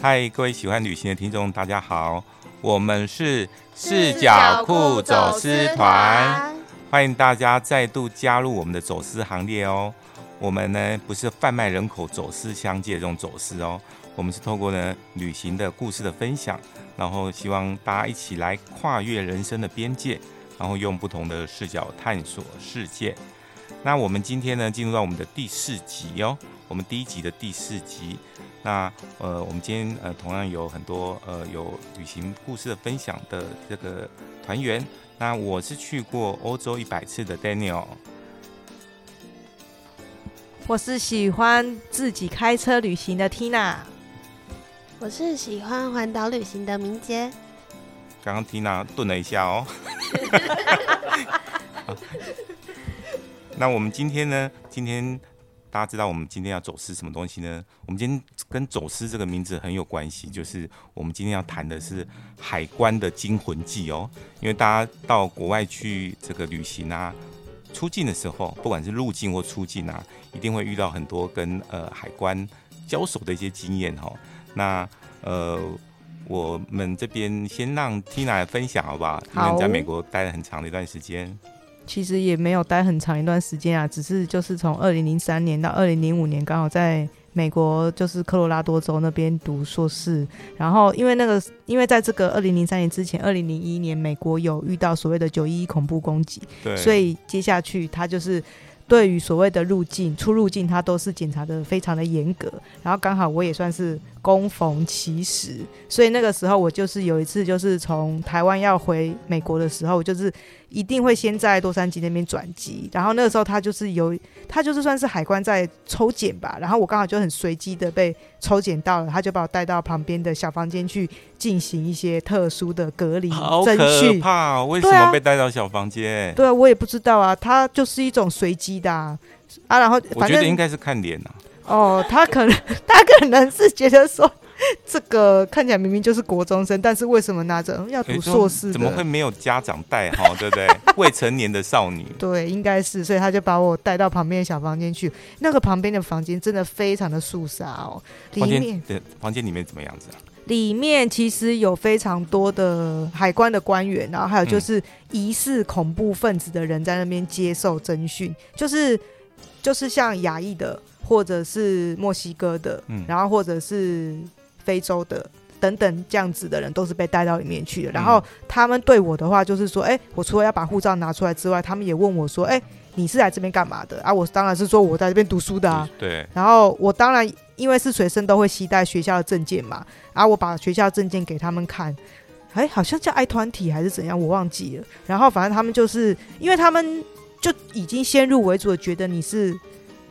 嗨，各位喜欢旅行的听众，大家好，我们是视角库走私团，欢迎大家再度加入我们的走私行列哦。我们呢不是贩卖人口、走私相借这种走私哦，我们是透过呢旅行的故事的分享，然后希望大家一起来跨越人生的边界，然后用不同的视角探索世界。那我们今天呢进入到我们的第四集哦，我们第一集的第四集。那呃，我们今天呃同样有很多呃有旅行故事的分享的这个团员。那我是去过欧洲一百次的 Daniel。我是喜欢自己开车旅行的 Tina，我是喜欢环岛旅行的明杰。刚刚 Tina 顿了一下哦。那我们今天呢？今天大家知道我们今天要走私什么东西呢？我们今天跟走私这个名字很有关系，就是我们今天要谈的是海关的惊魂记哦。因为大家到国外去这个旅行啊。出境的时候，不管是入境或出境啊，一定会遇到很多跟呃海关交手的一些经验哈。那呃，我们这边先让 Tina 来分享好不好？因为你在美国待了很长的一段时间。其实也没有待很长一段时间啊，只是就是从二零零三年到二零零五年，刚好在。美国就是科罗拉多州那边读硕士，然后因为那个，因为在这个二零零三年之前，二零零一年美国有遇到所谓的九一一恐怖攻击，对，所以接下去他就是对于所谓的入境、出入境，他都是检查的非常的严格。然后刚好我也算是恭逢其时，所以那个时候我就是有一次就是从台湾要回美国的时候，就是。一定会先在洛杉矶那边转机，然后那个时候他就是有，他就是算是海关在抽检吧，然后我刚好就很随机的被抽检到了，他就把我带到旁边的小房间去进行一些特殊的隔离侦讯。好可怕！为什么被带到小房间？对啊，我也不知道啊，他就是一种随机的啊，啊，然后反正我觉得应该是看脸啊。哦，他可能 他可能是觉得说。这个看起来明明就是国中生，但是为什么拿着要读硕士？怎么会没有家长带哈？对不对？未成年的少女。对，应该是，所以他就把我带到旁边的小房间去。那个旁边的房间真的非常的肃杀哦。里面的房间里面怎么样子啊？里面其实有非常多的海关的官员，然后还有就是疑似恐怖分子的人在那边接受侦讯，就是就是像亚裔的，或者是墨西哥的，嗯，然后或者是。非洲的等等这样子的人都是被带到里面去的。然后他们对我的话就是说，哎、欸，我除了要把护照拿出来之外，他们也问我说，哎、欸，你是来这边干嘛的？啊，我当然是说我在这边读书的啊。对。然后我当然因为是随身都会携带学校的证件嘛，然后我把学校证件给他们看，哎、欸，好像叫爱团体还是怎样，我忘记了。然后反正他们就是因为他们就已经先入为主的觉得你是。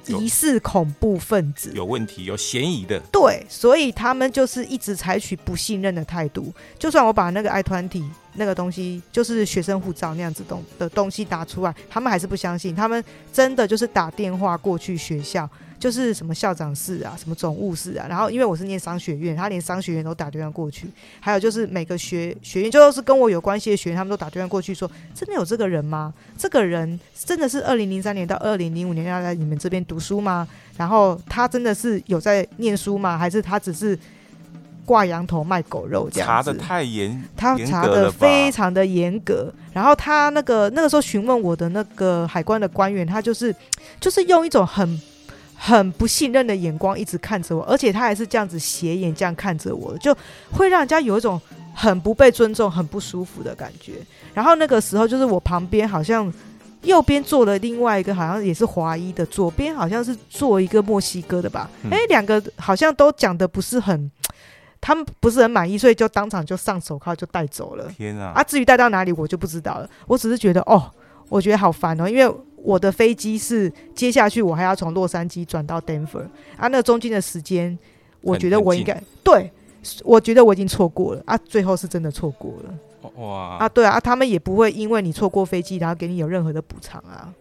疑似恐怖分子，有问题、有嫌疑的，对，所以他们就是一直采取不信任的态度。就算我把那个 I 团体那个东西，就是学生护照那样子东的东西打出来，他们还是不相信。他们真的就是打电话过去学校。就是什么校长室啊，什么总务室啊，然后因为我是念商学院，他连商学院都打电话过去，还有就是每个学学院，就是跟我有关系的学院，他们都打电话过去说，真的有这个人吗？这个人真的是二零零三年到二零零五年要在你们这边读书吗？然后他真的是有在念书吗？还是他只是挂羊头卖狗肉这样子？查的太严，他查的非常的严格。然后他那个那个时候询问我的那个海关的官员，他就是就是用一种很。很不信任的眼光一直看着我，而且他还是这样子斜眼这样看着我，就会让人家有一种很不被尊重、很不舒服的感觉。然后那个时候，就是我旁边好像右边坐了另外一个，好像也是华裔的，左边好像是坐一个墨西哥的吧？哎、嗯，两个好像都讲的不是很，他们不是很满意，所以就当场就上手铐就带走了。天啊！啊，至于带到哪里我就不知道了。我只是觉得哦，我觉得好烦哦，因为。我的飞机是接下去，我还要从洛杉矶转到 Denver 啊，那中间的时间，我觉得我应该对，我觉得我已经错过了啊，最后是真的错过了。哇啊，对啊，他们也不会因为你错过飞机，然后给你有任何的补偿啊。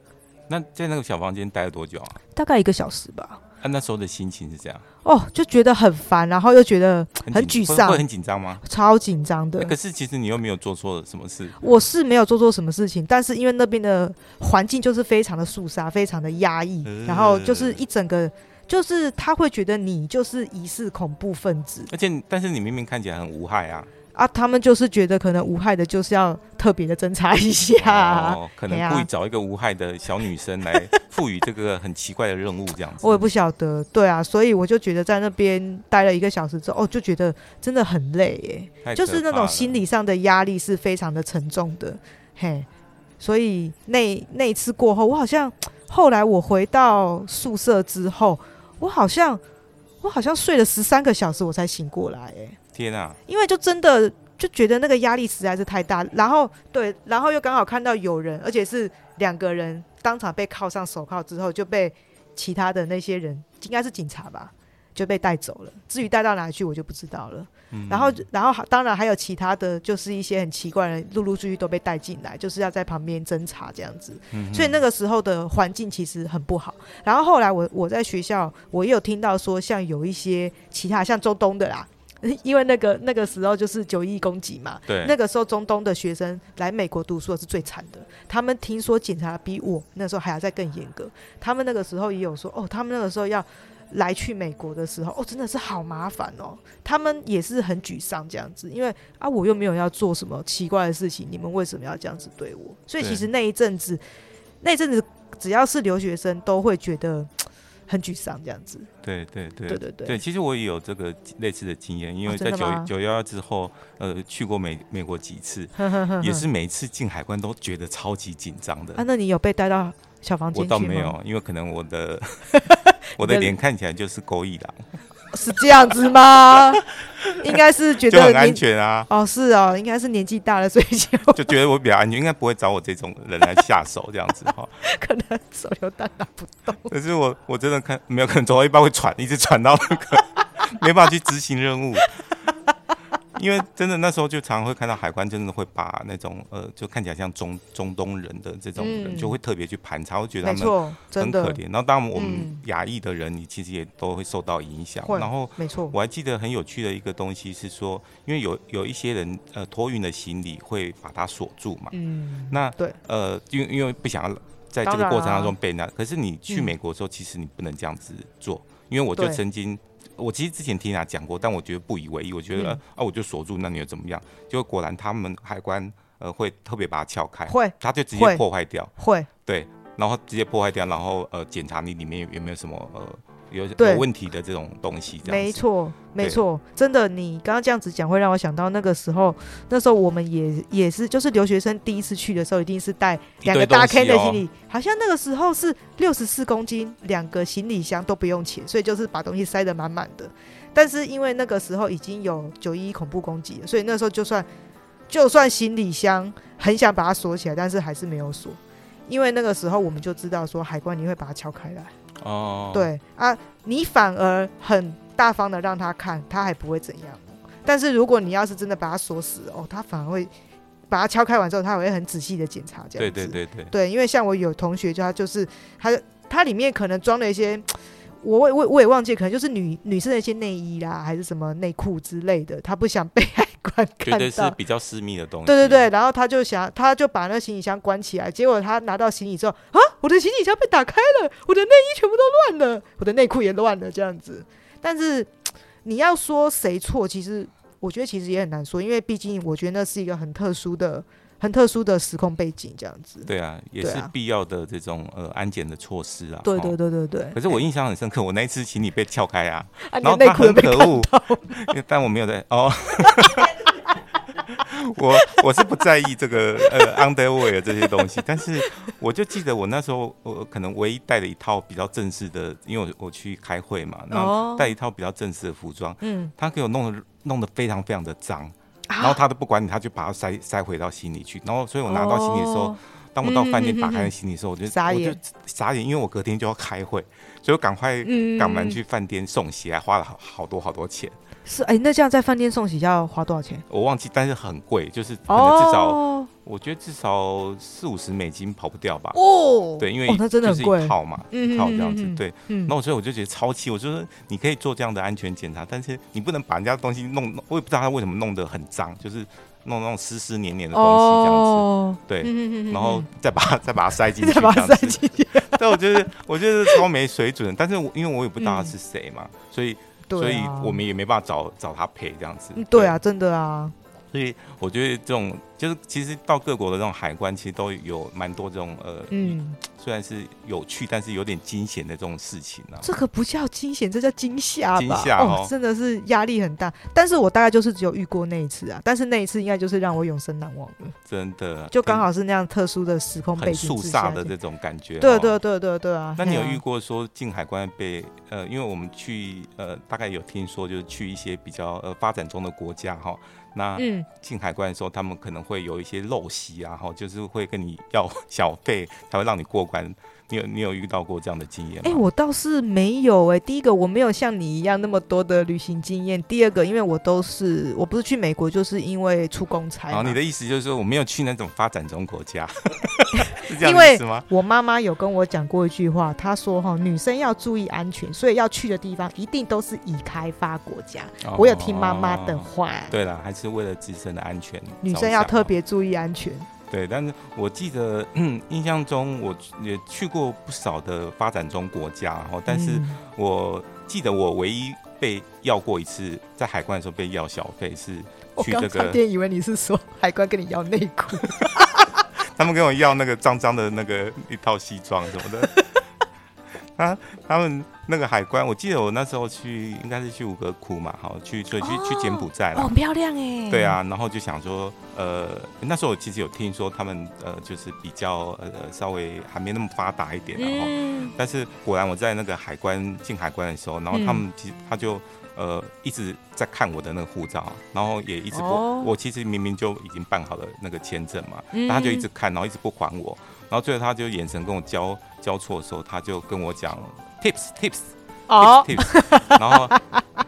那在那个小房间待了多久啊？大概一个小时吧。啊，那时候的心情是这样哦，就觉得很烦，然后又觉得很沮丧，会很紧张吗？超紧张的。可是其实你又没有做错什么事。我是没有做错什么事情，但是因为那边的环境就是非常的肃杀，非常的压抑，然后就是一整个就是他会觉得你就是疑似恐怖分子，而且但是你明明看起来很无害啊。啊，他们就是觉得可能无害的，就是要特别的侦查一下，哦，可能故意找一个无害的小女生来赋予这个很奇怪的任务，这样子。我也不晓得，对啊，所以我就觉得在那边待了一个小时之后，哦，就觉得真的很累，耶，就是那种心理上的压力是非常的沉重的，嘿，所以那那一次过后，我好像后来我回到宿舍之后，我好像我好像睡了十三个小时，我才醒过来，哎。天啊！因为就真的就觉得那个压力实在是太大，然后对，然后又刚好看到有人，而且是两个人当场被铐上手铐之后，就被其他的那些人，应该是警察吧，就被带走了。至于带到哪里去，我就不知道了。嗯、然后，然后当然还有其他的就是一些很奇怪的人，陆陆续续都被带进来，就是要在旁边侦查这样子。嗯、所以那个时候的环境其实很不好。然后后来我我在学校，我也有听到说，像有一些其他像周东的啦。因为那个那个时候就是九一攻击嘛，对，那个时候中东的学生来美国读书的是最惨的。他们听说检查比我那时候还要再更严格。他们那个时候也有说，哦，他们那个时候要来去美国的时候，哦，真的是好麻烦哦。他们也是很沮丧这样子，因为啊，我又没有要做什么奇怪的事情，你们为什么要这样子对我？所以其实那一阵子，那一阵子只要是留学生都会觉得。很沮丧，这样子。对对对对对对，对。其实我也有这个类似的经验，因为在九九幺幺之后，呃，去过美美国几次，也是每一次进海关都觉得超级紧张的。啊，那你有被带到小房间？我倒没有，因为可能我的 我的脸看起来就是勾一郎。是这样子吗？应该是觉得很安全啊。哦，是哦，应该是年纪大了，所以 就就觉得我比较安全，应该不会找我这种人来下手这样子 哈。可能手榴弹拿不动。可是我我真的看没有可能走到一半会喘，一直喘到那个没办法去执行任务。因为真的那时候就常常会看到海关真的会把那种呃，就看起来像中中东人的这种人，就会特别去盘查，会觉得他们很可怜。然后当然我们亚裔的人，你其实也都会受到影响。然后没错，我还记得很有趣的一个东西是说，因为有有一些人呃托运的行李会把它锁住嘛。嗯。那对呃，因为因为不想要在这个过程当中被那，可是你去美国的时候，其实你不能这样子做，因为我就曾经。我其实之前听他讲过，但我觉得不以为意。我觉得、嗯、啊，我就锁住，那你又怎么样？就果然他们海关呃会特别把它撬开，会，他就直接破坏掉，会，对，然后直接破坏掉，然后呃检查你里面有没有什么呃。有有问题的这种东西，没错，没错，真的，你刚刚这样子讲，会让我想到那个时候，那时候我们也也是，就是留学生第一次去的时候，一定是带两个大 K 的行李，哦、好像那个时候是六十四公斤，两个行李箱都不用钱，所以就是把东西塞得满满的。但是因为那个时候已经有九一一恐怖攻击了，所以那时候就算就算行李箱很想把它锁起来，但是还是没有锁，因为那个时候我们就知道说海关你会把它敲开来。哦，对啊，你反而很大方的让他看，他还不会怎样。但是如果你要是真的把他锁死哦，他反而会把它敲开完之后，他会很仔细的检查这样子。对对对对。对，因为像我有同学，就他就是他他里面可能装了一些，我我我也忘记，可能就是女女生的一些内衣啦，还是什么内裤之类的，他不想被。绝对是比较私密的东西。对对对，然后他就想，他就把那个行李箱关起来。结果他拿到行李之后，啊，我的行李箱被打开了，我的内衣全部都乱了，我的内裤也乱了，这样子。但是你要说谁错，其实我觉得其实也很难说，因为毕竟我觉得那是一个很特殊的。很特殊的时空背景，这样子。对啊，也是必要的这种呃安检的措施啊。对对对对对。可是我印象很深刻，我那一次请你被撬开啊，然后他很可恶，但我没有在哦。我我是不在意这个呃 underwear 这些东西，但是我就记得我那时候我可能唯一带了一套比较正式的，因为我我去开会嘛，然后带一套比较正式的服装，嗯，他给我弄得弄得非常非常的脏。然后他都不管你，他就把它塞塞回到行李去。然后，所以我拿到行李的时候，当我到饭店打开行李的时候，我就我就傻眼，因为我隔天就要开会，所以我赶快赶忙去饭店送鞋，还花了好好多好多钱。是哎，那这样在饭店送洗要花多少钱？我忘记，但是很贵，就是可能至少。我觉得至少四五十美金跑不掉吧。哦，对，因为它真的就是一套嘛，一套这样子。对，那我所以我就觉得超气。我就说你可以做这样的安全检查，但是你不能把人家的东西弄，我也不知道他为什么弄得很脏，就是弄那种湿湿黏黏的东西这样子，哦、对，嗯、然后再把它再把它塞进去，再把它塞进去。对，我觉得我觉得超没水准，但是我因为我也不知道他是谁嘛，嗯、所以、啊、所以我们也没办法找找他赔这样子。对，对啊，真的啊。所以我觉得这种就是其实到各国的这种海关，其实都有蛮多这种呃，嗯，虽然是有趣，但是有点惊险的这种事情呢、啊。这个不叫惊险，这叫惊吓吧？惊吓哦，哦，真的是压力很大。但是我大概就是只有遇过那一次啊，但是那一次应该就是让我永生难忘的。真的，就刚好是那样特殊的时空背景，肃杀的这种感觉。对对对对对啊！那你有遇过说进海关被呃，因为我们去呃，大概有听说就是去一些比较呃发展中的国家哈。那进海关的时候，他们可能会有一些陋习啊，哈，就是会跟你要 小费才会让你过关。你有你有遇到过这样的经验吗？哎、欸，我倒是没有哎、欸。第一个，我没有像你一样那么多的旅行经验。第二个，因为我都是我不是去美国，就是因为出公差。哦，你的意思就是说我没有去那种发展中国家？因为我妈妈有跟我讲过一句话，她说哈，女生要注意安全，所以要去的地方一定都是已开发国家。哦、我有听妈妈的话。对了，还是为了自身的安全，女生要特别注意安全。对，但是我记得，嗯，印象中我也去过不少的发展中国家，然后，但是我记得我唯一被要过一次，在海关的时候被要小费是去这个。我刚才以为你是说海关跟你要内裤，他们跟我要那个脏脏的那个一套西装什么的。啊，他们那个海关，我记得我那时候去，应该是去五个窟嘛，好去，所以去、哦、去柬埔寨了，很漂亮哎。对啊，然后就想说，呃，那时候我其实有听说他们呃，就是比较呃稍微还没那么发达一点，然后，嗯、但是果然我在那个海关进海关的时候，然后他们其实他就呃一直在看我的那个护照，然后也一直不，哦、我其实明明就已经办好了那个签证嘛，但、他就一直看，然后一直不还我。然后最后他就眼神跟我交交错的时候，他就跟我讲 tips tips 哦。tips, tips 然后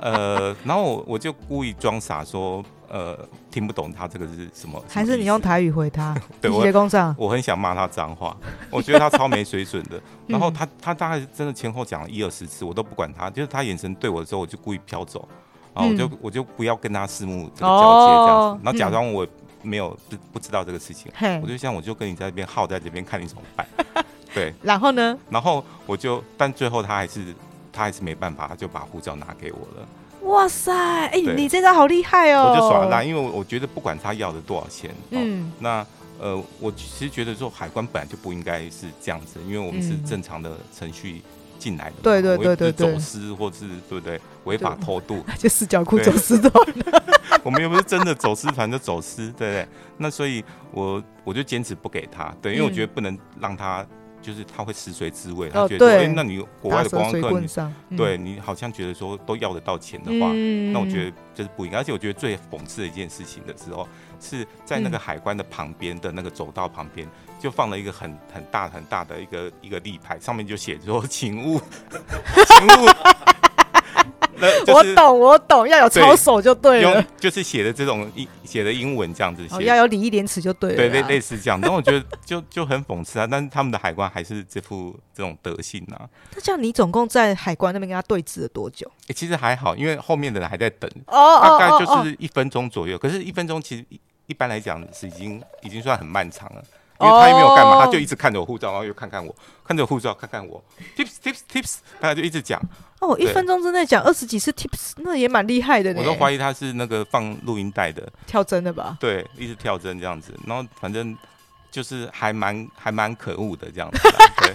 呃，然后我我就故意装傻说呃听不懂他这个是什么，还是你用台语回他？对，我我很想骂他脏话，我觉得他超没水准的。然后他他大概真的前后讲了一二十次，我都不管他，就是他眼神对我的时候，我就故意飘走，然后我就、嗯、我就不要跟他四目这个交接这样子，然后假装我。没有不不知道这个事情，我就想我就跟你在这边耗在这边看你怎么办，对。然后呢？然后我就，但最后他还是他还是没办法，他就把护照拿给我了。哇塞，哎、欸，你这招好厉害哦！我就耍赖，因为我觉得不管他要的多少钱，嗯，那呃，我其实觉得说海关本来就不应该是这样子，因为我们是正常的程序进来的，对对对对对，走私或是对不对？违法偷渡，就四角裤走私团。我们又不是真的走私团，就走私，对不对？那所以我我就坚持不给他，对，因为我觉得不能让他，就是他会食髓知味，他觉得说，哎，那你国外的观光客，你对你好像觉得说都要得到钱的话，那我觉得这是不应该。而且我觉得最讽刺的一件事情的时候，是在那个海关的旁边的那个走道旁边，就放了一个很很大很大的一个一个立牌，上面就写着说，请勿，请勿。就是、我懂，我懂，要有操守就对了。对就是写的这种英写的英文这样子写、哦，要有礼义廉耻就对了。对，类类似这样。但我觉得就就很讽刺啊。但是他们的海关还是这副这种德性啊。那这样你总共在海关那边跟他对峙了多久？哎、欸，其实还好，因为后面的人还在等，哦、大概就是一分钟左右。可是，一分钟其实一般来讲是已经已经算很漫长了。因为他也没有干嘛，他就一直看着我护照，然后又看看我，看着护照看看我，tips tips tips，他就一直讲。哦，一分钟之内讲二十几次 tips，那也蛮厉害的。我都怀疑他是那个放录音带的，跳针的吧？对，一直跳针这样子，然后反正就是还蛮还蛮可恶的这样子。对，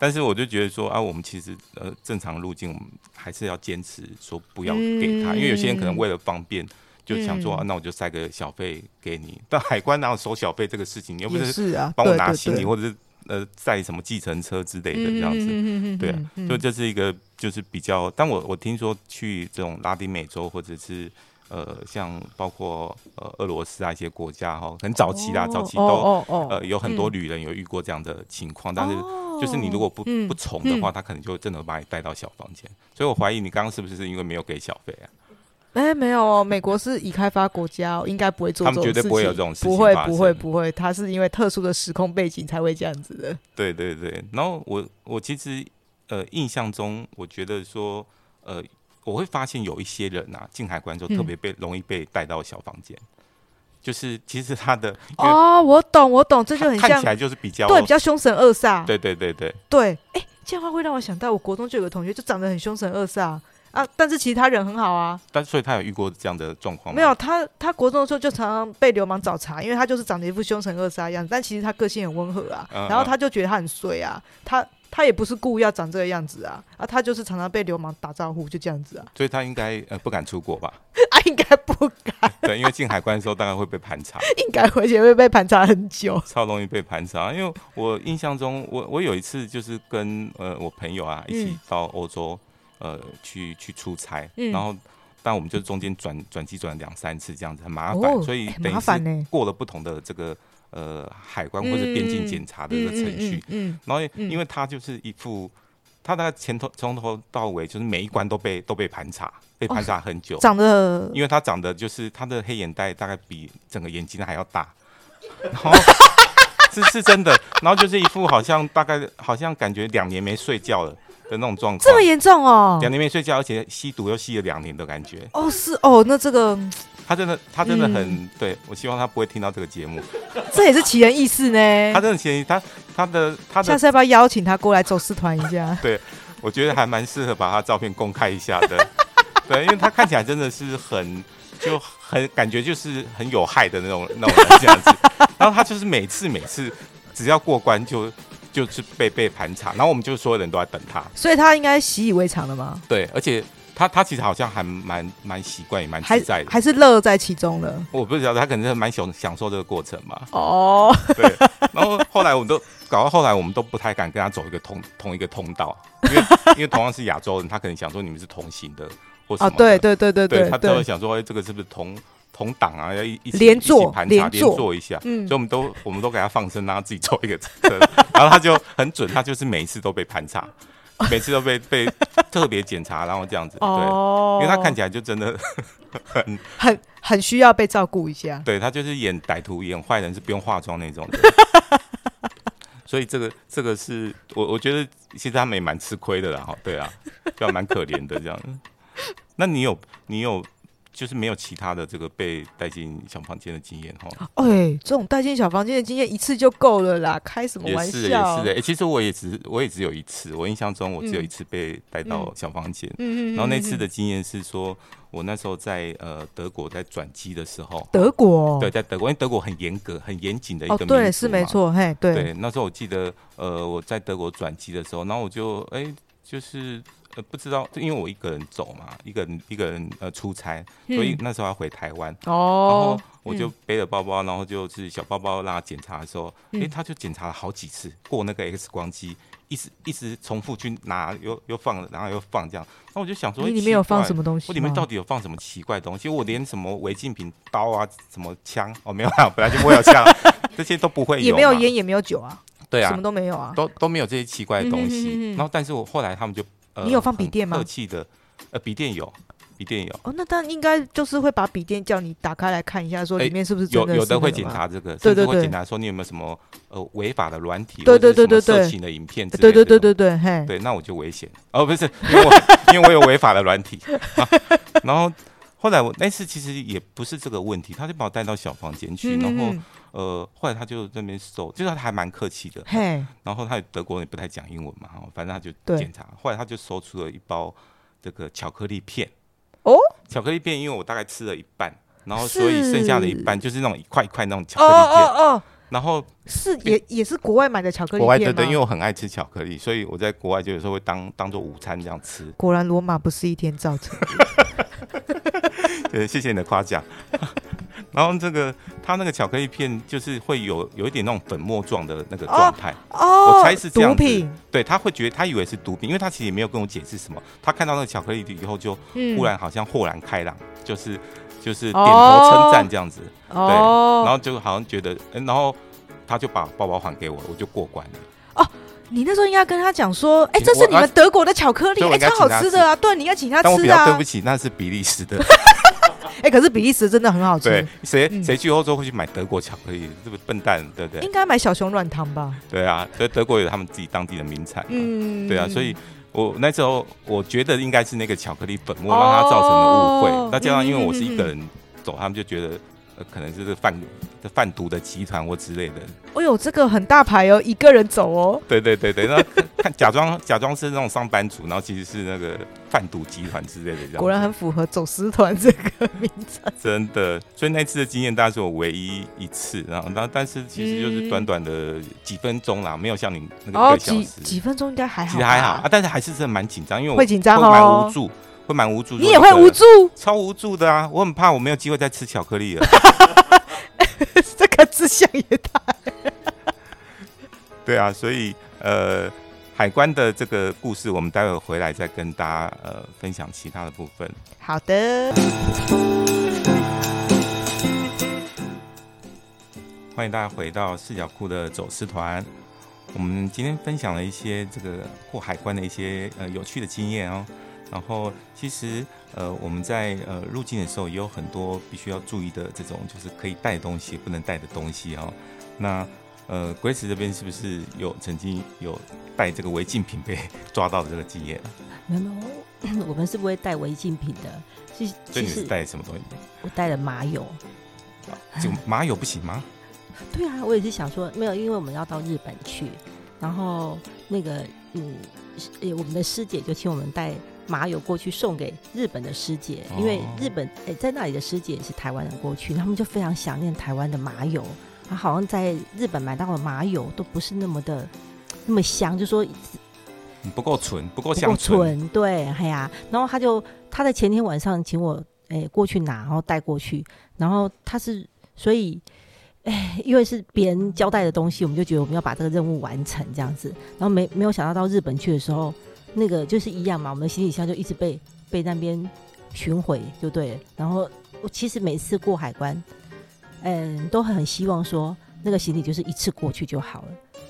但是我就觉得说啊，我们其实呃正常路径，我们还是要坚持说不要给他，嗯、因为有些人可能为了方便。就想说、啊，那我就塞个小费给你。但海关哪有收小费这个事情？你又不是帮我拿行李，或者是呃载什么计程车之类的这样子。对啊，所以这是一个就是比较。但我我听说去这种拉丁美洲或者是呃像包括呃俄罗斯啊一些国家哈，很早期啦，早期都呃有很多旅人有遇过这样的情况。但是就是你如果不不从的话，他可能就真的把你带到小房间。所以我怀疑你刚刚是不是是因为没有给小费啊？哎、欸，没有哦，美国是已开发国家、哦，应该不会做这种事情。他们绝对不会有这种事情。不会，不会，不会，他是因为特殊的时空背景才会这样子的。对对对，然后我我其实呃印象中，我觉得说呃我会发现有一些人呐、啊、进海关之后特别被、嗯、容易被带到小房间。就是其实他的哦，我懂我懂，这就很像看起来就是比较对比较凶神恶煞，对对对对对，哎，这样的话会让我想到，我国中就有个同学就长得很凶神恶煞啊，但是其实他人很好啊，但所以他有遇过这样的状况吗？没有，他他国中的时候就常常被流氓找茬，因为他就是长得一副凶神恶煞的样子，但其实他个性很温和啊，然后他就觉得他很衰啊，他。他也不是故意要长这个样子啊，啊，他就是常常被流氓打招呼，就这样子啊。所以他应该呃不敢出国吧？啊，应该不敢。对，因为进海关的时候大概会被盘查。应该而且会被盘查很久。超容易被盘查，因为我印象中，我我有一次就是跟呃我朋友啊一起到欧洲、嗯、呃去去出差，嗯、然后但我们就中间转转机转了两三次这样子，很麻烦，哦、所以等于是过了不同的这个。呃，海关或者边境检查的一个程序，嗯，然后因为他就是一副，他大概前头从头到尾就是每一关都被都被盘查，被盘查很久，哦、长得，因为他长得就是他的黑眼袋大概比整个眼睛还要大，然后 是是真的，然后就是一副好像大概好像感觉两年没睡觉了的那种状况，这么严重哦，两年没睡觉，而且吸毒又吸了两年的感觉，哦是哦，那这个。他真的，他真的很、嗯、对，我希望他不会听到这个节目。这也是奇人异事呢。他真的奇人，他他的他的。下次要不要邀请他过来走私团一下？对，我觉得还蛮适合把他照片公开一下的。对，因为他看起来真的是很就很感觉就是很有害的那种那种人这样子。然后他就是每次每次只要过关就就是被被盘查，然后我们就所有人都在等他。所以他应该习以为常了吗？对，而且。他他其实好像还蛮蛮习惯，也蛮自在的，还是乐在其中的。我不知道他可能是蛮享享受这个过程嘛。哦，对。然后后来我们都搞到后来，我们都不太敢跟他走一个同同一个通道，因为 因为同样是亚洲人，他可能想说你们是同行的或什么的。对对对对对，他都会想说，哎，这个是不是同同党啊？要一一起连坐盘查连坐一下。嗯。所以我们都我们都给他放生，让他自己走一个车，然后他就很准，他就是每一次都被盘查。每次都被被特别检查，然后这样子，对，因为他看起来就真的 很很很需要被照顾一下。对，他就是演歹徒、演坏人是不用化妆那种的，所以这个这个是我我觉得其实他们也蛮吃亏的啦，哈，对啊，就蛮可怜的这样。那你有你有？就是没有其他的这个被带进小房间的经验哈。哎，这种带进小房间的经验一次就够了啦，开什么玩笑？也是也是的。哎，其实我也只我也只有一次，我印象中我只有一次被带到小房间。嗯嗯。然后那次的经验是说，我那时候在呃德国在转机的时候。德国。对，在德国，因为德国很严格、很严谨的一个民族嘛。对，是没错。嘿，对。对，那时候我记得呃我在德国转机的时候，然后我就哎就是。呃，不知道，因为我一个人走嘛，一个人一个人呃出差，所以那时候要回台湾，哦，然后我就背着包包，然后就是小包包让他检查的时候，哎，他就检查了好几次，过那个 X 光机，一直一直重复去拿，又又放，然后又放这样，那我就想说，你里面有放什么东西？我里面到底有放什么奇怪的东西？我连什么违禁品、刀啊、什么枪，哦，没有啊，本来就没有枪，这些都不会有，也没有烟，也没有酒啊，对啊，什么都没有啊，都都没有这些奇怪的东西。然后，但是我后来他们就。呃你有放笔电吗？客气的，呃，笔电有，笔电有。哦，那他应该就是会把笔电叫你打开来看一下，说里面是不是？有有的会检查这个，对对对，会检查说你有没有什么呃违法的软体，对对对对对，色情的影片之类的。对对对对对，嘿，对，那我就危险。哦，不是，因为我因为我有违法的软体。然后后来我那次其实也不是这个问题，他就把我带到小房间去，然后。呃，后来他就在那边搜，就是他还蛮客气的。嘿，然后他德国人也不太讲英文嘛，反正他就检查。后来他就搜出了一包这个巧克力片。哦，巧克力片，因为我大概吃了一半，然后所以剩下的一半就是那种一块一块那种巧克力片。哦哦。然后是也也是国外买的巧克力片。国外对对，因为我很爱吃巧克力，所以我在国外就有时候会当当做午餐这样吃。果然罗马不是一天造成的。对，谢谢你的夸奖。然后这个它那个巧克力片就是会有有一点那种粉末状的那个状态，哦，我猜是这样子。毒品。对，他会觉得他以为是毒品，因为他其实也没有跟我解释什么。他看到那个巧克力以后，就忽然好像豁然开朗，就是就是点头称赞这样子。对，然后就好像觉得，然后他就把包包还给我，我就过关了。哦，你那时候应该跟他讲说，哎，这是你们德国的巧克力，哎，超好吃的啊。对，你应该请他吃啊。但我比较对不起，那是比利时的。哎、欸，可是比利时真的很好吃。对，谁谁去欧洲会去买德国巧克力？这个笨蛋，对不对？应该买小熊软糖吧？对啊，所以德国有他们自己当地的名产。嗯，对啊，所以我那时候我觉得应该是那个巧克力粉末让他造成了误会。那加上因为我是一个人走，他们就觉得呃、可能就是贩贩毒的集团或之类的。哦呦，这个很大牌哦，一个人走哦。对对对对，那看 假装假装是那种上班族，然后其实是那个贩毒集团之类的这样。果然很符合走私团这个名称。真的，所以那次的经验大概是我唯一一次，然后但但是其实就是短短的几分钟啦，嗯、没有像你那个一个小时。哦、几几分钟应该还好。其实还好啊，但是还是真的蛮紧张，因为我会紧张哦，蛮无助。会蛮无助，你也会无助，超无助的啊！我很怕我没有机会再吃巧克力了。这个志向也太…… 对啊，所以呃，海关的这个故事，我们待会回来再跟大家呃分享其他的部分。好的，欢迎大家回到视角库的走私团。我们今天分享了一些这个过海关的一些呃有趣的经验哦。然后其实呃我们在呃入境的时候也有很多必须要注意的这种就是可以带的东西不能带的东西哦。那呃 Grace 这边是不是有曾经有带这个违禁品被抓到的这个经验？没有，我们是不会带违禁品的。其实，所以你是带什么东西？我带了麻油。就麻油不行吗？对啊，我也是想说没有，因为我们要到日本去，然后那个嗯，我们的师姐就请我们带。麻油过去送给日本的师姐，因为日本诶、欸、在那里的师姐也是台湾人过去，他们就非常想念台湾的麻油。他好像在日本买到的麻油都不是那么的那么香，就说不够纯，不够香纯。对，哎呀，然后他就他在前天晚上请我哎、欸、过去拿，然后带过去，然后他是所以哎、欸、因为是别人交代的东西，我们就觉得我们要把这个任务完成这样子，然后没没有想到到日本去的时候。那个就是一样嘛，我们的行李箱就一直被被那边寻回，就对。然后我其实每次过海关，嗯，都很希望说那个行李就是一次过去就好了，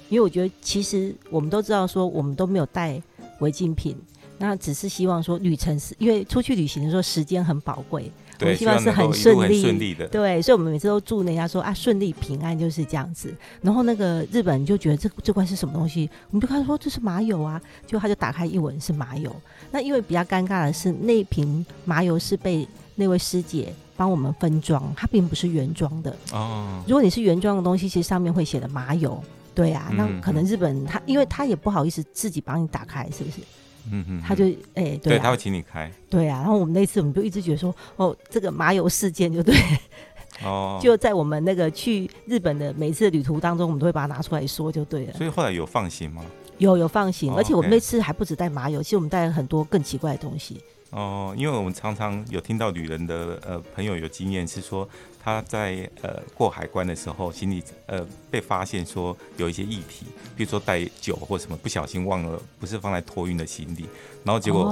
因为我觉得其实我们都知道说我们都没有带违禁品，那只是希望说旅程是因为出去旅行的时候时间很宝贵。我们希望是很顺利，顺利的，对，所以我们每次都祝人家说啊，顺利平安就是这样子。然后那个日本人就觉得这这罐是什么东西，我们就看说这是麻油啊，就他就打开一闻是麻油。那因为比较尴尬的是，那瓶麻油是被那位师姐帮我们分装，它并不是原装的哦。如果你是原装的东西，其实上面会写的麻油，对啊，那可能日本他因为他也不好意思自己帮你打开，是不是？嗯嗯，他就哎、欸，对、啊，他会请你开，对啊。然后我们那次我们就一直觉得说，哦，这个麻油事件就对，哦，就在我们那个去日本的每次旅途当中，我们都会把它拿出来说，就对了。所以后来有放行吗？有有放行，哦、而且我们那次还不止带麻油，其实我们带了很多更奇怪的东西。哦，因为我们常常有听到旅人的呃朋友有经验是说。他在呃过海关的时候，行李呃被发现说有一些异体，比如说带酒或什么，不小心忘了不是放在托运的行李，然后结果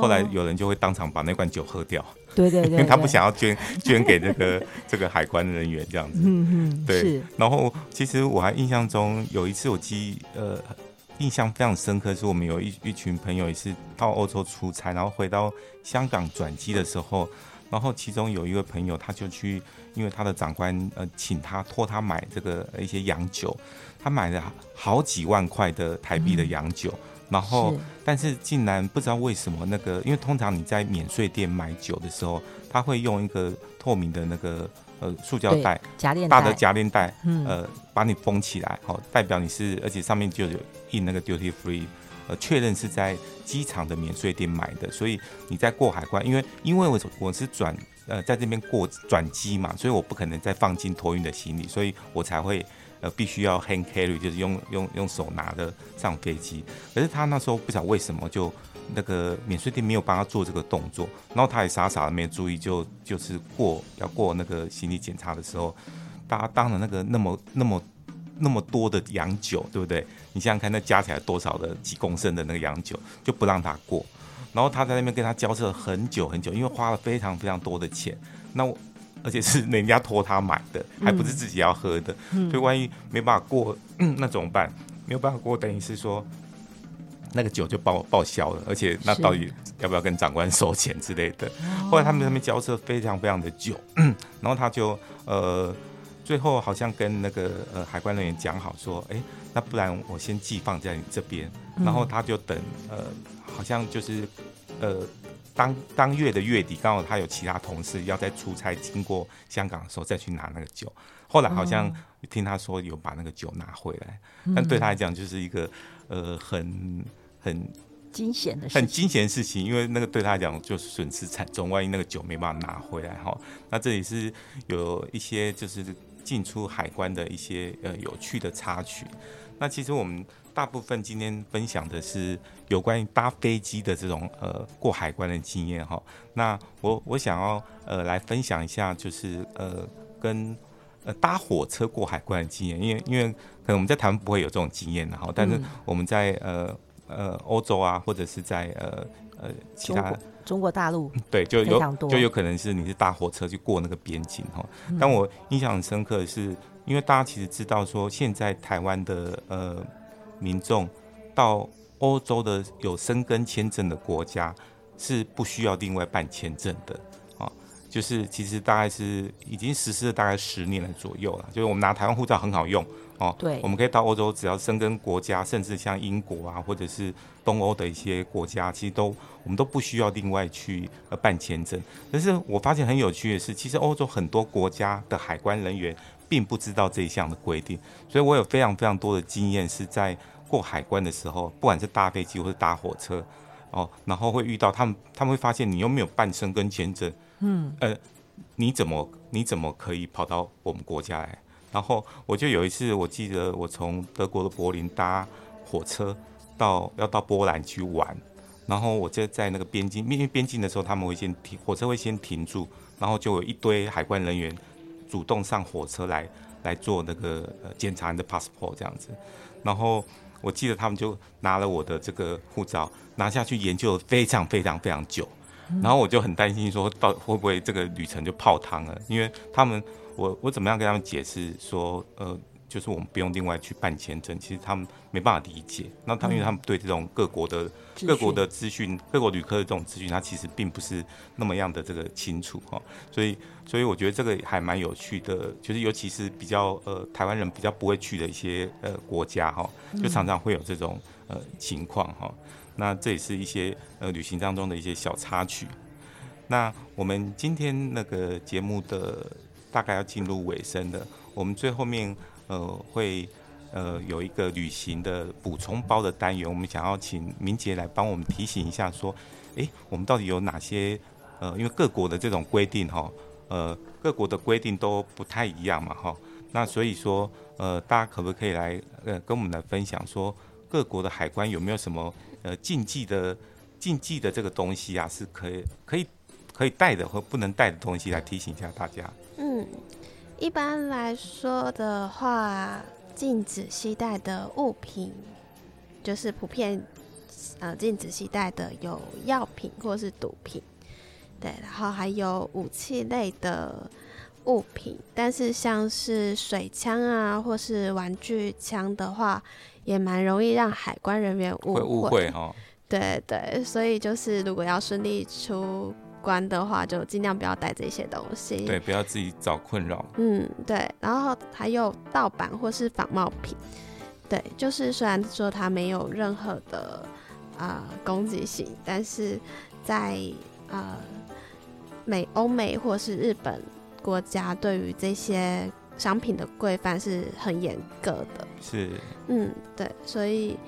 后来有人就会当场把那罐酒喝掉，对对 对，因为他不想要捐捐给这个 这个海关人员这样子，嗯嗯，对。然后其实我还印象中有一次我记呃印象非常深刻，是我们有一一群朋友也是到欧洲出差，然后回到香港转机的时候，然后其中有一位朋友他就去。因为他的长官呃请他托他买这个一些洋酒，他买了好几万块的台币的洋酒，嗯、然后是但是竟然不知道为什么那个，因为通常你在免税店买酒的时候，他会用一个透明的那个呃塑胶袋夹链大的夹链袋，呃把你封起来，好、哦、代表你是，而且上面就有印那个 duty free，呃确认是在机场的免税店买的，所以你在过海关，因为因为我我是转。呃，在这边过转机嘛，所以我不可能再放进托运的行李，所以我才会呃必须要 hand carry，就是用用用手拿的上飞机。可是他那时候不晓得为什么就那个免税店没有帮他做这个动作，然后他也傻傻的没有注意，就就是过要过那个行李检查的时候，他当了那个那么那么那么多的洋酒，对不对？你想想看，那加起来多少的几公升的那个洋酒，就不让他过。然后他在那边跟他交涉很久很久，因为花了非常非常多的钱，那我而且是人家托他买的，还不是自己要喝的，嗯、所以万一没办法过，嗯、那怎么办？没有办法过，等于是说那个酒就报报销了，而且那到底要不要跟长官 收钱之类的？是后来他们那边交涉非常非常的久，然后他就呃最后好像跟那个呃海关人员讲好说，哎，那不然我先寄放在你这边，然后他就等呃。好像就是，呃，当当月的月底，刚好他有其他同事要在出差经过香港的时候再去拿那个酒。后来好像听他说有把那个酒拿回来，嗯、但对他来讲就是一个呃很很惊险的事情，很惊险的事情，因为那个对他来讲就是损失惨重，万一那个酒没办法拿回来哈。那这里是有一些就是进出海关的一些呃有趣的插曲。那其实我们大部分今天分享的是有关于搭飞机的这种呃过海关的经验哈。那我我想要呃来分享一下，就是呃跟呃搭火车过海关的经验，因为因为可能我们在台湾不会有这种经验哈，但是我们在呃呃欧洲啊，或者是在呃呃其他中，中国大陆对就有就有可能是你是搭火车去过那个边境哈。但我印象很深刻的是。因为大家其实知道说，现在台湾的呃民众到欧洲的有生根签证的国家是不需要另外办签证的啊，就是其实大概是已经实施了大概十年了左右了，就是我们拿台湾护照很好用哦，对，我们可以到欧洲，只要生根国家，甚至像英国啊，或者是东欧的一些国家，其实都我们都不需要另外去呃办签证。但是我发现很有趣的是，其实欧洲很多国家的海关人员。并不知道这一项的规定，所以我有非常非常多的经验是在过海关的时候，不管是搭飞机或是搭火车，哦，然后会遇到他们，他们会发现你又没有办身跟签证，嗯，呃，你怎么你怎么可以跑到我们国家来？然后我就有一次，我记得我从德国的柏林搭火车到要到波兰去玩，然后我就在那个边境，因为边境的时候他们会先停，火车会先停住，然后就有一堆海关人员。主动上火车来来做那个呃检查你的 passport 这样子，然后我记得他们就拿了我的这个护照拿下去研究了非常非常非常久，然后我就很担心说到会不会这个旅程就泡汤了，因为他们我我怎么样跟他们解释说呃。就是我们不用另外去办签证，其实他们没办法理解。那他因为他们对这种各国的各国的资讯、各国旅客的这种资讯，他其实并不是那么样的这个清楚哈。所以，所以我觉得这个还蛮有趣的，就是尤其是比较呃台湾人比较不会去的一些呃国家哈，就常常会有这种呃情况哈。那这也是一些呃旅行当中的一些小插曲。那我们今天那个节目的大概要进入尾声的，我们最后面。呃，会呃有一个旅行的补充包的单元，我们想要请明杰来帮我们提醒一下，说，诶，我们到底有哪些呃，因为各国的这种规定哈，呃，各国的规定都不太一样嘛哈，那所以说呃，大家可不可以来呃跟我们来分享说，各国的海关有没有什么呃禁忌的禁忌的这个东西啊，是可以可以可以带的或不能带的东西来提醒一下大家。嗯。一般来说的话，禁止携带的物品，就是普遍呃禁止携带的有药品或是毒品，对，然后还有武器类的物品，但是像是水枪啊或是玩具枪的话，也蛮容易让海关人员误会，误会哈。对对，所以就是如果要顺利出关的话，就尽量不要带这些东西。对，不要自己找困扰。嗯，对。然后还有盗版或是仿冒品。对，就是虽然说它没有任何的啊、呃、攻击性，但是在呃美、欧美或是日本国家，对于这些商品的规范是很严格的。是。嗯，对，所以。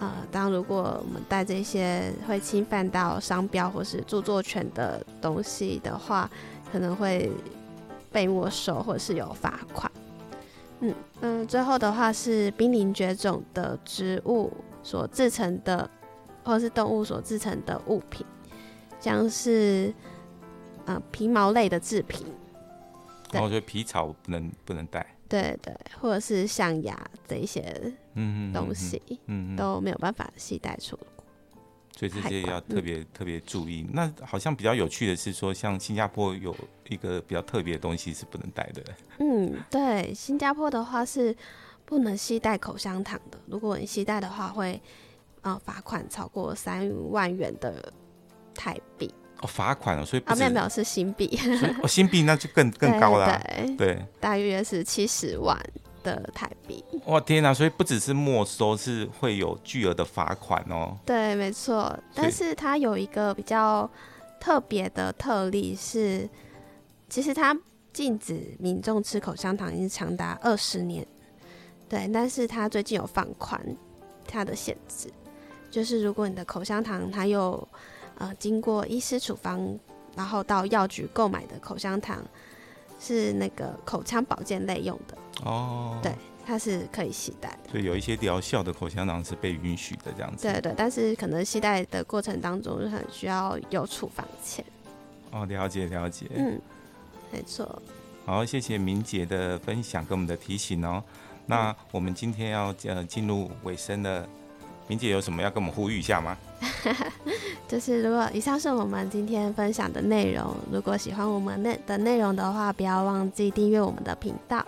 呃，当如果我们带这些会侵犯到商标或是著作权的东西的话，可能会被没收或者是有罚款。嗯嗯，最后的话是濒临绝种的植物所制成的，或是动物所制成的物品，像是呃皮毛类的制品。然后，我觉得皮草不能不能带。对对，或者是象牙这一些嗯东西，嗯，都没有办法携带出国，所以这些要特别、特别注意。那好像比较有趣的是说，像新加坡有一个比较特别的东西是不能带的。嗯，对，新加坡的话是不能携带口香糖的，如果你携带的话会，呃，罚款超过三万元的台币。哦，罚款哦，所以啊，没有没有，是新币。哦，新币那就更更高了，对对，大约是七十万的台币。哇天哪，所以不只是没收，是会有巨额的罚款哦。对，没错，但是它有一个比较特别的特例是，其实它禁止民众吃口香糖已经长达二十年，对，但是它最近有放宽它的限制，就是如果你的口香糖它又呃经过医师处方，然后到药局购买的口香糖是那个口腔保健类用的哦，对。它是可以携带的，所以有一些疗效的口香糖是被允许的这样子。对对，但是可能携带的过程当中很需要有处方签。哦，了解了解。嗯，没错。好，谢谢明姐的分享跟我们的提醒哦。那我们今天要呃进入尾声了，明姐有什么要跟我们呼吁一下吗？就是如果以上是我们今天分享的内容，如果喜欢我们内的内容的话，不要忘记订阅我们的频道。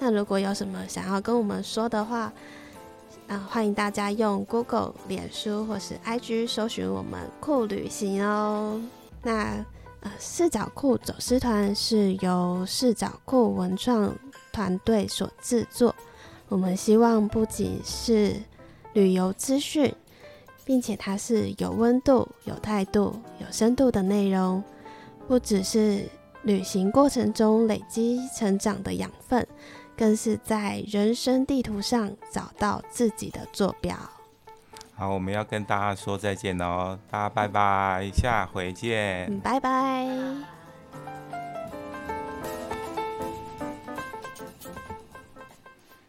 那如果有什么想要跟我们说的话，啊，欢迎大家用 Google、脸书或是 IG 搜寻我们酷旅行哦。那呃，四角酷走私团是由四角酷文创团队所制作。我们希望不仅是旅游资讯，并且它是有温度、有态度、有深度的内容，不只是旅行过程中累积成长的养分。更是在人生地图上找到自己的坐标。好，我们要跟大家说再见喽，大家拜拜，下回见。嗯，拜拜。